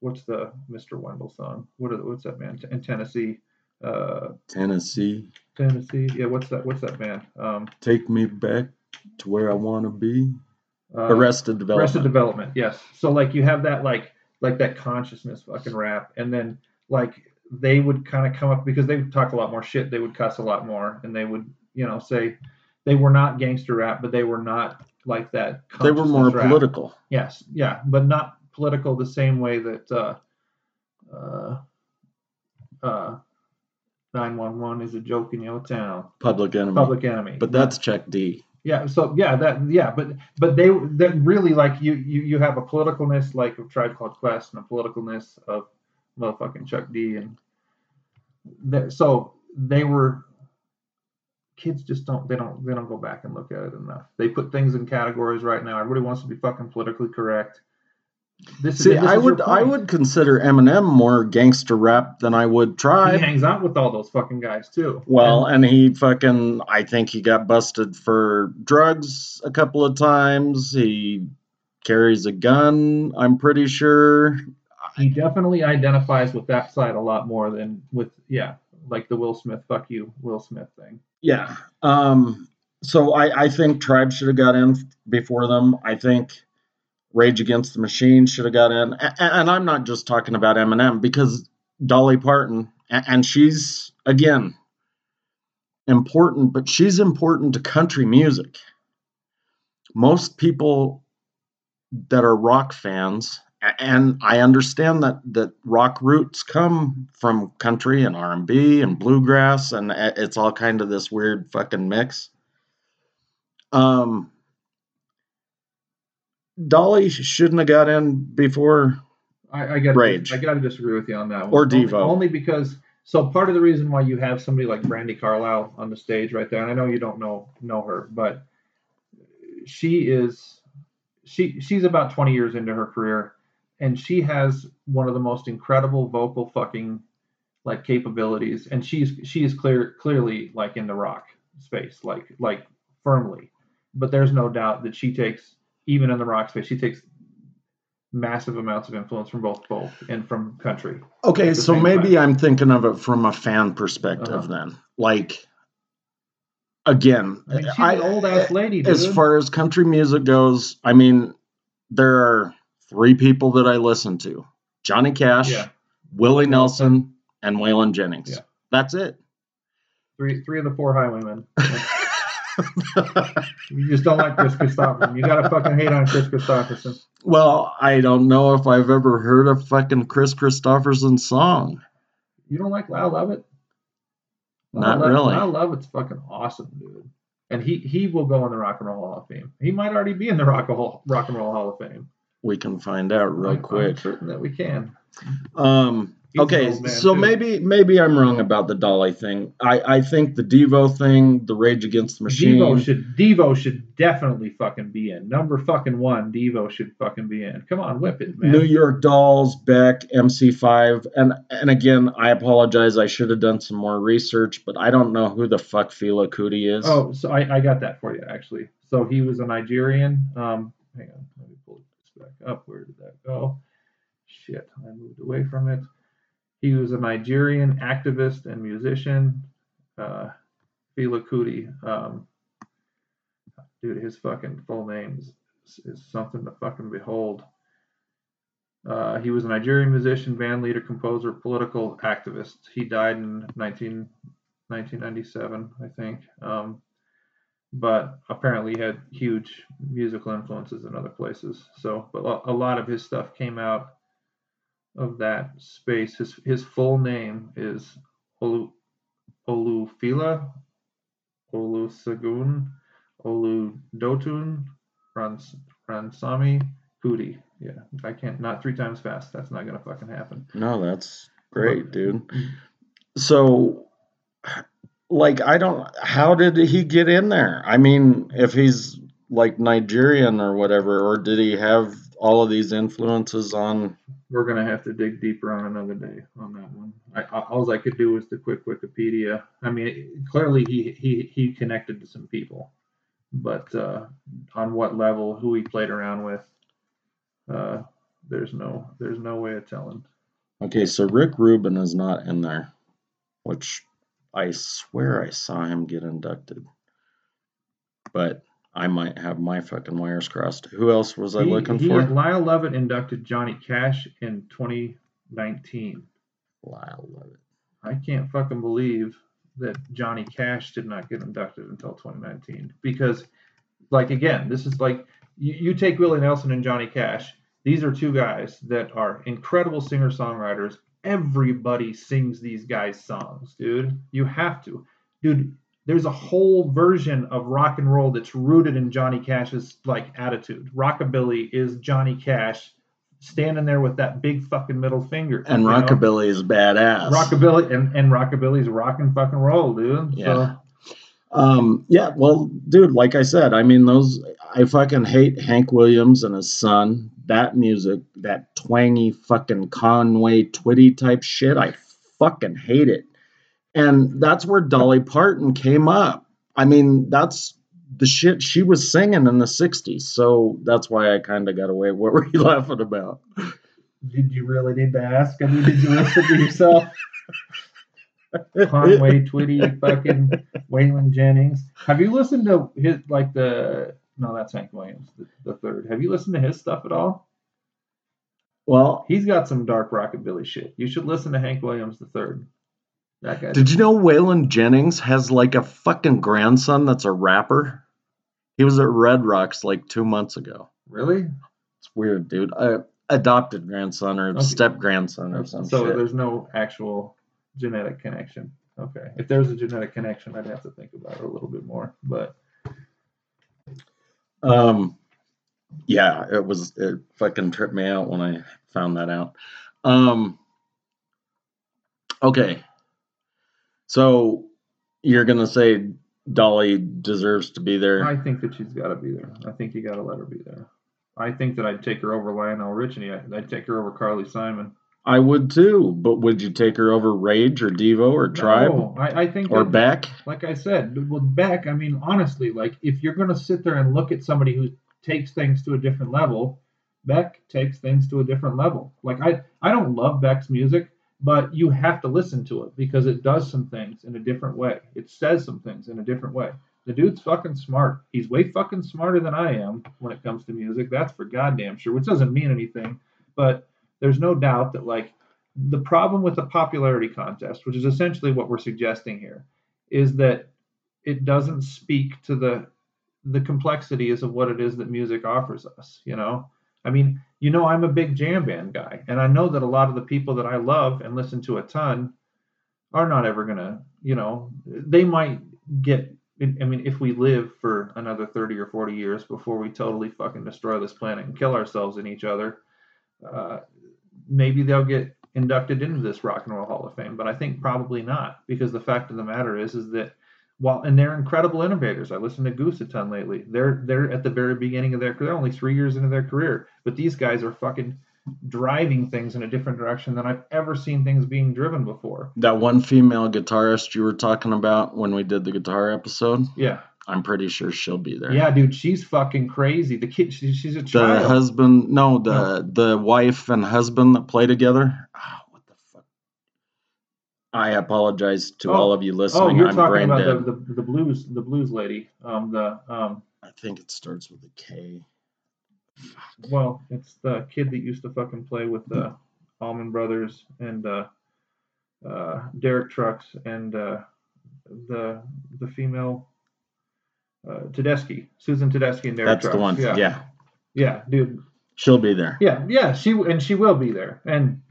what's the Mr. Wendal song? What are the, what's that man in Tennessee? Uh, tennessee Tennessee, yeah. What's that? What's that man? Um, take me back to where i want to be uh, arrested development Arrested Development, yes. So like you have that like like that consciousness fucking rap, and then like they would kind of come up because they would talk a lot more shit. They would cuss a lot more, and they would you know say they were not gangster rap, but they were not like that. they were more rap. political Yes, yeah, but not political the same way that uh, uh, uh, 911 is a joke in your town. public enemy Public enemy. but that's Chuck D yeah. So yeah, that yeah, but but they that really like you you you have a politicalness like of Tribe Called Quest and a politicalness of motherfucking Chuck D and that, so they were kids just don't they don't they don't go back and look at it enough. They put things in categories right now. Everybody wants to be fucking politically correct. This is- See, this I is would I would consider Eminem more gangster rap than I would try. He hangs out with all those fucking guys too. Well, And and he fucking I think he got busted for drugs a couple of times. He carries a gun, I'm pretty sure. He definitely identifies with that side a lot more than with yeah, like the Will Smith "fuck you" Will Smith thing. Yeah. Um so I I think Tribe should have got in before them. I think Rage Against the Machine should have got in. And, and I'm not just talking about Eminem because Dolly Parton and she's again important, but she's important to country music. Most people that are rock fans and I understand that that rock roots come from country and R&B and bluegrass and it's all kind of this weird fucking mix. Um Dolly shouldn't have got in before I, I got Rage. I got to disagree with you on that one. Or Only- Devo. Only, because so part of the reason why you have somebody like Brandi Carlile on the stage right there, and I know you don't know know her, but she is she she's about 20 years into her career and she has one of the most incredible vocal fucking like capabilities and she's she is clear clearly like in the rock space like like firmly but there's no doubt that she takes even in the rock space she takes massive amounts of influence from both both and from country Okay, so maybe time. I'm thinking of it from a fan perspective Uh-huh. then. Like again, I mean, she's an old ass lady, dude. as far as country music goes, I mean, there are three people that I listen to. Johnny Cash, yeah, Willie Nelson, and Waylon Jennings. Yeah. That's it. three three of the four highwaymen. you just don't like Kris Kristofferson. You gotta fucking hate on Kris Kristofferson. well, I don't know if I've ever heard a fucking Kris Kristofferson song. You don't like Lyle Lovett? Not Lyle, really. Lyle Lovett's fucking awesome, dude. And he he will go in the Rock and Roll Hall of Fame. He might already be in the Rock and Roll, Rock and Roll Hall of Fame. We can find out real I'm- I'm quick. certain that we can. Um, okay, so too. maybe maybe I'm wrong about the Dolly thing. I, I think the Devo thing, the Rage Against the Machine. Devo should Devo should definitely fucking be in. Number fucking one, Devo should fucking be in. Come on, whip it, man. New York Dolls, Beck, MC5, and and again, I apologize. I should have done some more research, but I don't know who the fuck Fela Kuti is. Oh, so I, I got that for you actually. So he was a Nigerian. Um, hang on, let me pull this back up. Where did that go? Shit, I moved away from it. He was a Nigerian activist and musician. Uh, Fela Kuti. Um, dude, his fucking full name is, is something to fucking behold. Uh, he was a Nigerian musician, band leader, composer, political activist. He died in 19, 1997, I think. Um, but apparently had huge musical influences in other places. So, but a- lot of his stuff came out of that space. His his full name is Olu Olufela Olusegun Oludotun Rans, Ransome Kuti. Yeah, I can't not three times fast. That's not gonna fucking happen. no, that's great, dude. So, like, I don't. How did he get in there? I mean, if he's like Nigerian or whatever, or did he have all of these influences on? We're gonna have to dig deeper on another day on that one. I, I, all I could do was the quick Wikipedia. I mean, clearly he he he connected to some people, but uh, on what level, who he played around with, uh, there's no there's no way of telling. Okay, so Rick Rubin is not in there, which I swear I saw him get inducted. But I might have my fucking wires crossed. Who else was I He- looking he- for? Lyle Lovett inducted Johnny Cash in 2019. Lyle Lovett. I can't fucking believe that Johnny Cash did not get inducted until 2019 because, like, again, this is like you, you take Willie Nelson and Johnny Cash. These are two guys that are incredible singer songwriters. Everybody sings these guys' songs, dude. You have to, dude. There's a whole version of rock and roll that's rooted in Johnny Cash's like attitude. Rockabilly is Johnny Cash standing there with that big fucking middle finger. And you know? Rockabilly is badass. Rockabilly and, and rockabilly's rock and fucking roll, dude. Yeah. Um, yeah, well, dude, like I said, I mean, those, I fucking hate Hank Williams and his son. That music, that twangy fucking Conway Twitty type shit, I fucking hate it. And that's where Dolly Parton came up. I mean, that's the shit she was singing in the 60s. So that's why I kind of got away. What were you laughing about? Did you really need to ask? I mean, did you listen to yourself? Conway Twitty, fucking Waylon Jennings. Have you listened to his like the no, that's Hank Williams, the, the third. Have you listened to his stuff at all? Well, He's got some dark rockabilly shit. You should listen to Hank Williams the third. That guy. did you know Waylon Jennings has like a fucking grandson that's a rapper? He was at Red Rocks like two months ago. really? It's weird, dude. A adopted grandson or Okay. step grandson or some so shit. there's no actual genetic connection. Okay. If there's a genetic connection, I'd have to think about it a little bit more. But Um, yeah, it was it fucking tripped me out when I found that out. Um, okay, so you're gonna say Dolly deserves to be there? I think that she's got to be there. I think you got to let her be there. I think that I'd take her over Lionel Richie. I'd I'd take her over Carly Simon. I would too, but would you take her over Rage or Devo or Tribe No, I, I think or that, Beck? like I said, with Beck, I mean, honestly, like if you're going to sit there and look at somebody who takes things to a different level, Beck takes things to a different level. Like I, I don't love Beck's music, but you have to listen to it because it does some things in a different way. It says some things in a different way. The dude's fucking smart. He's way fucking smarter than I am when it comes to music. That's for goddamn sure. Which doesn't mean anything, but there's no doubt that like the problem with the popularity contest, which is essentially what we're suggesting here, is that it doesn't speak to the the complexities of what it is that music offers us, you know? I mean, you know, I'm a big jam band guy, and I know that a lot of the people that I love and listen to a ton are not ever gonna, you know, they might get. I mean, if we live for another 30 or 40 years before we totally fucking destroy this planet and kill ourselves and each other, uh, maybe they'll get inducted into this Rock and Roll Hall of Fame. But I think probably not, because the fact of the matter is, is that while and they're incredible innovators. I listened to Goose a ton lately. They're they're at the very beginning of their career, only three years into their career, but these guys are fucking driving things in a different direction than I've ever seen things being driven before. That one female guitarist you were talking about when we did the guitar episode, Yeah, I'm pretty sure she'll be there. yeah, dude, she's fucking crazy. The kid, she, she's a child. the husband no the the wife and husband that play together fuck i apologize to Oh. all of you listening. oh, listening you're i'm talking about dead the, the the blues the blues lady. Um, the um, i think it starts with a k well, it's the kid that used to fucking play with the Allman Brothers and uh, uh, Derek Trucks and uh, the the female uh, Tedeschi, Susan Tedeschi and Derek that's Trucks. the one Yeah. yeah. yeah, dude. she'll be there Yeah, yeah, she and she will be there. And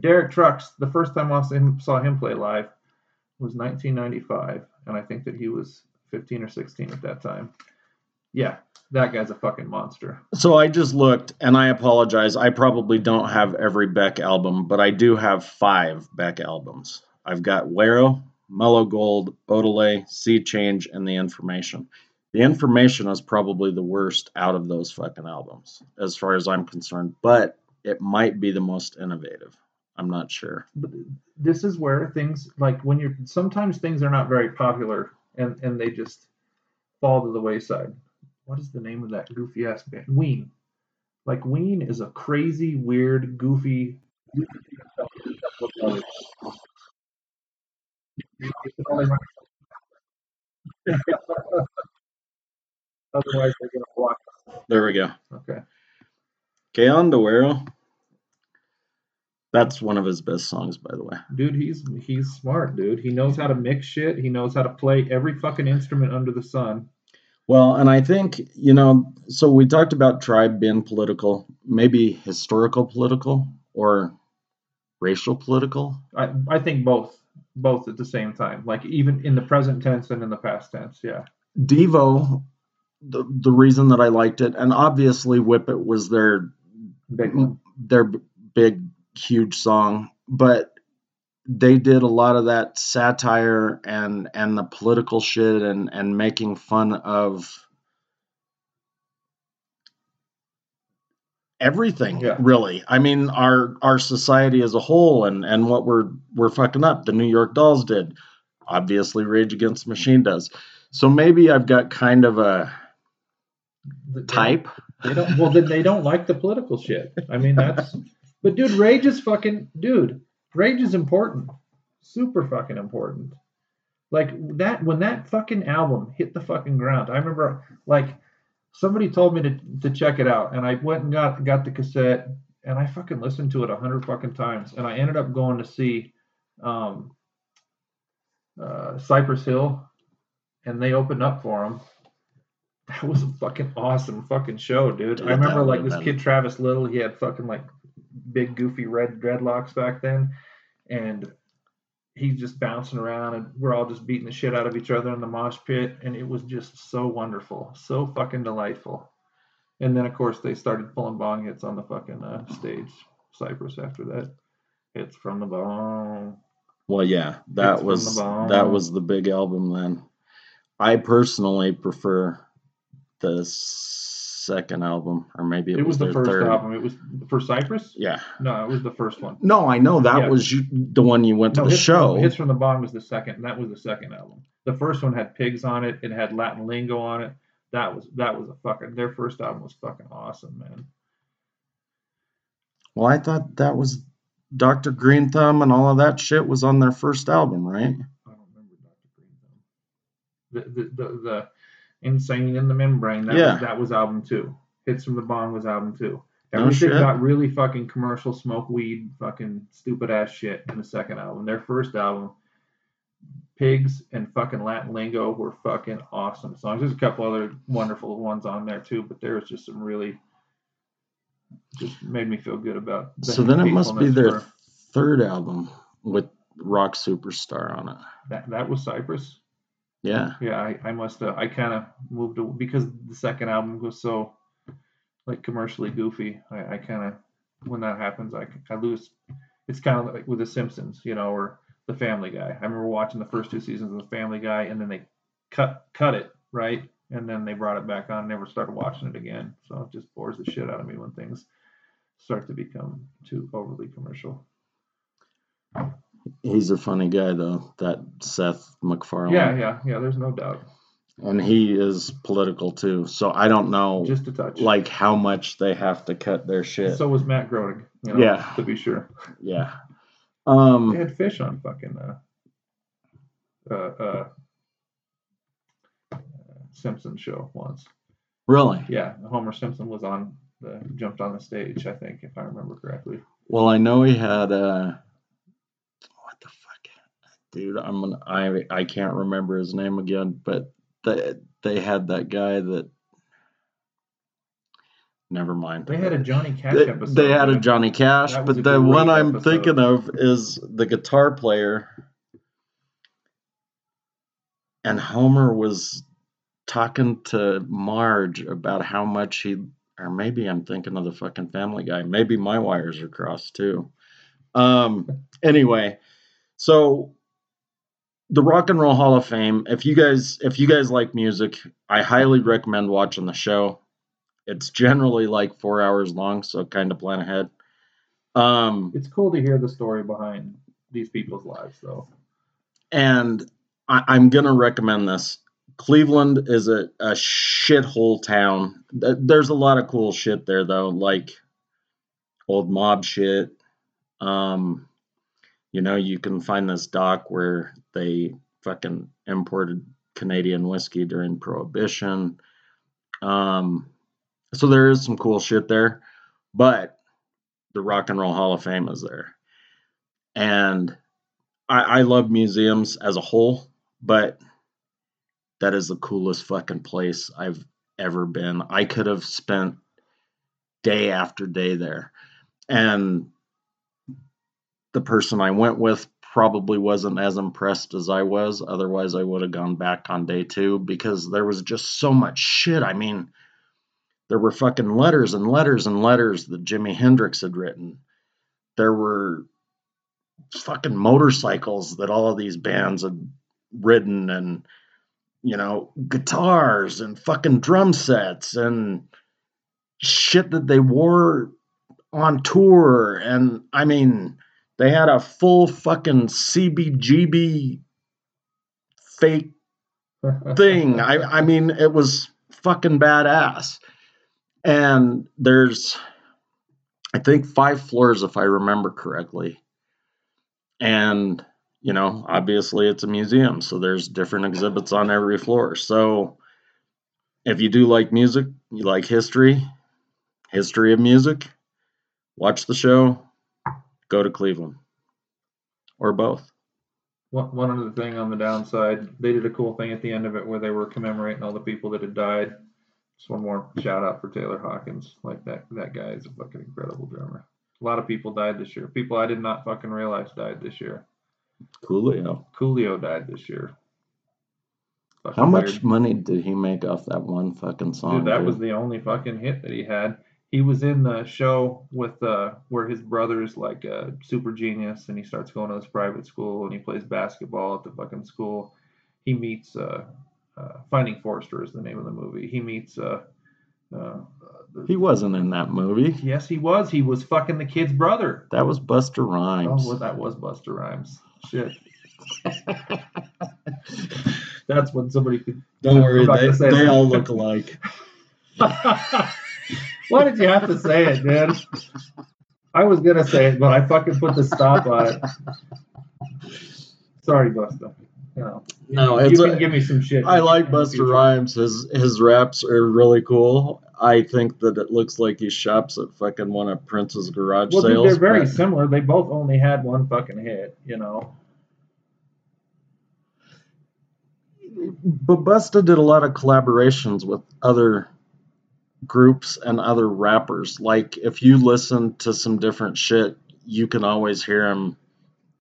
Derek Trucks, the first time I saw him, play live was 1995, and I think that he was 15 or 16 at that time. Yeah, that guy's a fucking monster. so i just looked and i apologize i probably don't have every beck album but i do have five beck albums i've got Guero, mellow gold odelay sea change and the information the information is probably the worst out of those fucking albums as far as i'm concerned but it might be the most innovative i'm not sure But this is where things like when you're sometimes things are not very popular and and they just fall to the wayside. What is the name of that goofy ass band? Ween. Like Ween is a crazy, weird, goofy. Otherwise, they're gonna block. there we go Okay. que onda Guero? That's one of his best songs by the way Dude, he's he's smart, dude. He knows how to mix shit. He knows how to play every fucking instrument under the sun. Well, and I think, you know, so we talked about tribe being political, maybe historical political or racial political. I, I think both both at the same time like even in the present tense and in the past tense yeah Devo, the, the reason that I liked it, and obviously Whip It was their big their big huge song, but they did a lot of that satire and and the political shit and and making fun of everything Yeah. really i mean our our society as a whole and and what we're we're fucking up the new york dolls did obviously rage against the machine does so maybe i've got kind of a type They don't. Well, then they don't like the political shit. I mean, that's. But dude, rage is fucking. Dude, rage is important. Super fucking important. Like that when that fucking album hit the fucking ground. I remember like somebody told me to to check it out, and I went and got got the cassette, and I fucking listened to it a hundred fucking times, and I ended up going to see, um, uh, Cypress Hill, and they opened up for him. That was a fucking awesome fucking show, dude. Dude, I remember like this been- kid Travis Little, he had fucking like big goofy red dreadlocks back then, and he's just bouncing around, and we're all just beating the shit out of each other in the mosh pit, and it was just so wonderful, so fucking delightful. And then of course they started pulling bong hits on the fucking uh, stage, Cypress. After that, hits from the bong. Well, yeah, that It's was that was the big album then. I personally prefer the second album, or maybe it, It was the first third. album. It was for Cypress. Yeah. No, it was the first one. No, I know that Yeah. was you, the one you went to the Hits, show. Hits from the bottom was the second. and That was the second album. The first one had pigs on it. It had Latin lingo on it. That was that was a fucking. Their first album was fucking awesome, man. Well, I thought that was Dr. Green Thumb and all of that shit was on their first album, right? I don't remember Dr. Green Thumb. The the the, the Insane in the Membrane. That Yeah. was that was album two. Hits from the Bong was album two. No Everything shit. got really fucking commercial, smoke weed, fucking stupid ass shit in the second album. Their first album, Pigs and fucking Latin Lingo were fucking awesome songs. There's a couple other wonderful ones on there too, but there was just some really just made me feel good about. So then it must be their for- third album with Rock Superstar on it. that. That was Cypress. Yeah. Yeah, I, I must have. I kind of moved to, because the second album was so like commercially goofy. I, I kind of when that happens, I I lose. It's kind of like with The Simpsons, you know, or The Family Guy. I remember watching the first two seasons of The Family Guy, and then they cut cut it right, and then they brought it back on. Never started watching it again. So it just bores the shit out of me when things start to become too overly commercial. He's a funny guy though, that Seth MacFarlane. Yeah, yeah, yeah. There's no doubt. And he is political too. So I don't know Just a touch. like how much they have to cut their shit. So was Matt Groening. You know, Yeah. To be sure. yeah. They Um had Phish on fucking uh, uh, uh, Simpson show once. really? Yeah, Homer Simpson was on the jumped on the stage. I think, if I remember correctly. Well, I know he had uh what the fuck? Dude, I'm gonna I I can't remember his name again, but they they had that guy that never mind. They had a Johnny Cash They, episode. they had a. Johnny Cash, but the one I'm episode. thinking of is the guitar player. And Homer was talking to Marge about how much he, or maybe I'm thinking of the fucking Family Guy. Maybe my wires are crossed too. Um. Anyway, so the Rock and Roll Hall of Fame. If you guys, if you guys like music, I highly recommend watching the show. It's generally like four hours long, so kind of plan ahead. Um, It's cool to hear the story behind these people's lives, though. and I, I'm gonna recommend this. Cleveland is a, a shithole town. There's a lot of cool shit there though, like old mob shit. Um, you know, you can find this doc where they fucking imported Canadian whiskey during Prohibition. Um, so there is some cool shit there, but the Rock and Roll Hall of Fame is there, and I, I love museums as a whole, but that is the coolest fucking place I've ever been. I could have spent day after day there. And the person I went with probably wasn't as impressed as I was. Otherwise, I would have gone back on day two because there was just so much shit. I mean, there were fucking letters and letters and letters that Jimi Hendrix had written. There were fucking motorcycles that all of these bands had ridden and you know guitars and fucking drum sets and shit that they wore on tour and i mean they had a full fucking cbgb fake thing. I i mean it was fucking badass. And there's i think five floors if i remember correctly. And you know obviously it's a museum so there's different exhibits on every floor. So if you do like music you like history history of music watch the show go to cleveland or both One, one other thing on the downside, they did a cool thing at the end of it where they were commemorating all the people that had died. Just one more shout out for Taylor Hawkins. Like that, that guy is a fucking incredible drummer. A lot of people died this year. People I did not fucking realize died this year. coolio Coolio died this year. Fucking how much weird. money did he make off that one fucking song Dude, that dude? was the only fucking hit that he had. He was in the show with uh where his brother's like a super genius and he starts going to this private school and he plays basketball at the fucking school. He meets uh, uh Finding Forrester is the name of the movie. He meets uh uh the, he wasn't in that movie Yes, he was. He was fucking the kid's brother. that was busta Oh, rhymes well, that was Busta Rhymes. Shit. That's when somebody could. don't worry they, they all look alike Why did you have to say it, dude? I was gonna say it, but I fucking put the stop on it. Sorry, Busta. Know, no you can a, give me some shit. I like Busta. Rhymes. His his raps are really cool. I think that it looks like he shops at fucking one of Prince's garage Well, sales. they're very but- similar. They both only had one fucking hit. You know. but Busta did a lot of collaborations with other groups and other rappers. Like if you listen to some different shit, you can always hear him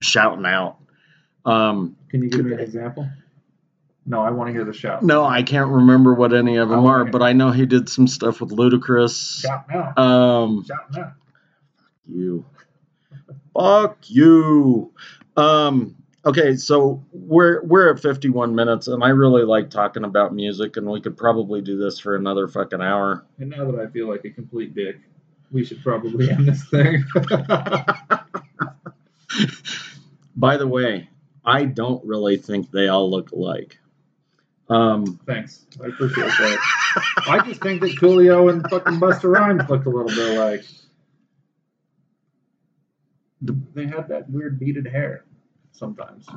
shouting out. Um, Can you give me an example? No, I want to hear the shout. no, I can't remember what any of them Oh, are, okay. but I know he did some stuff with Ludacris. Shout now. Um, Shout now. you. Fuck you. Um, okay, so we're we're at 51 minutes, and I really like talking about music, and we could probably do this for another fucking hour. And now that I feel like a complete dick, we should probably end this thing. By the way, I don't really think they all look alike. Um, Thanks. I appreciate that. I just think that Coolio and fucking Busta Rhymes looked a little bit alike. They had that weird beaded hair sometimes.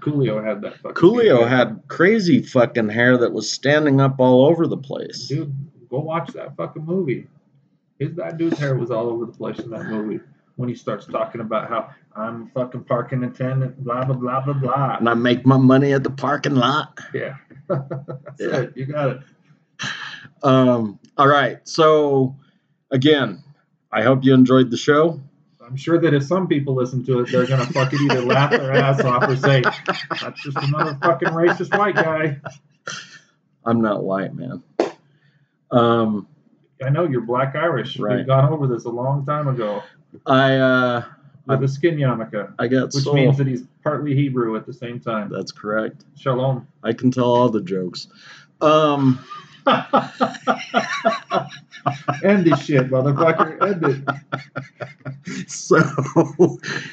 Coolio had that fucking. Coolio hair. had crazy fucking hair that was standing up all over the place. Dude, go watch that fucking movie. His that dude's hair was all over the place in that movie when he starts talking about how I'm a fucking parking attendant, blah blah blah blah blah. And I make my money at the parking lot. Yeah. That's Yeah. it. You got it. Um, all right. So, again, I hope you enjoyed the show. I'm sure that if some people listen to it, they're gonna fucking either laugh their ass off or say, "That's just another fucking racist white guy." I'm not white, man. Um, I know you're black Irish. Right. We've gone over this a long time ago I uh, with a skin yarmulke, I got which soul. means that he's partly Hebrew at the same time. That's correct. Shalom. I can tell all the jokes. Um, End this shit, motherfucker. End it. so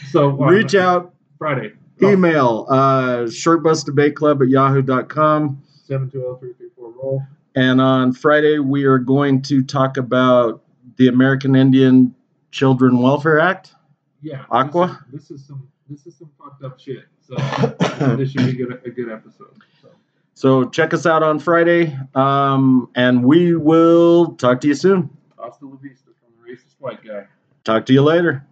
So reach out, Friday. Oh, email uh, shortbusdebateclub at yahoo.com. Seven two zero three three four roll. And on Friday, we are going to talk about the American Indian Children Welfare Act. Yeah. Aqua? This is, this is some this is some fucked up shit. So this should be good, a good episode. So. So check us out on Friday, um, and we will talk to you soon. Hasta la vista from the racist white guy. Talk to you later.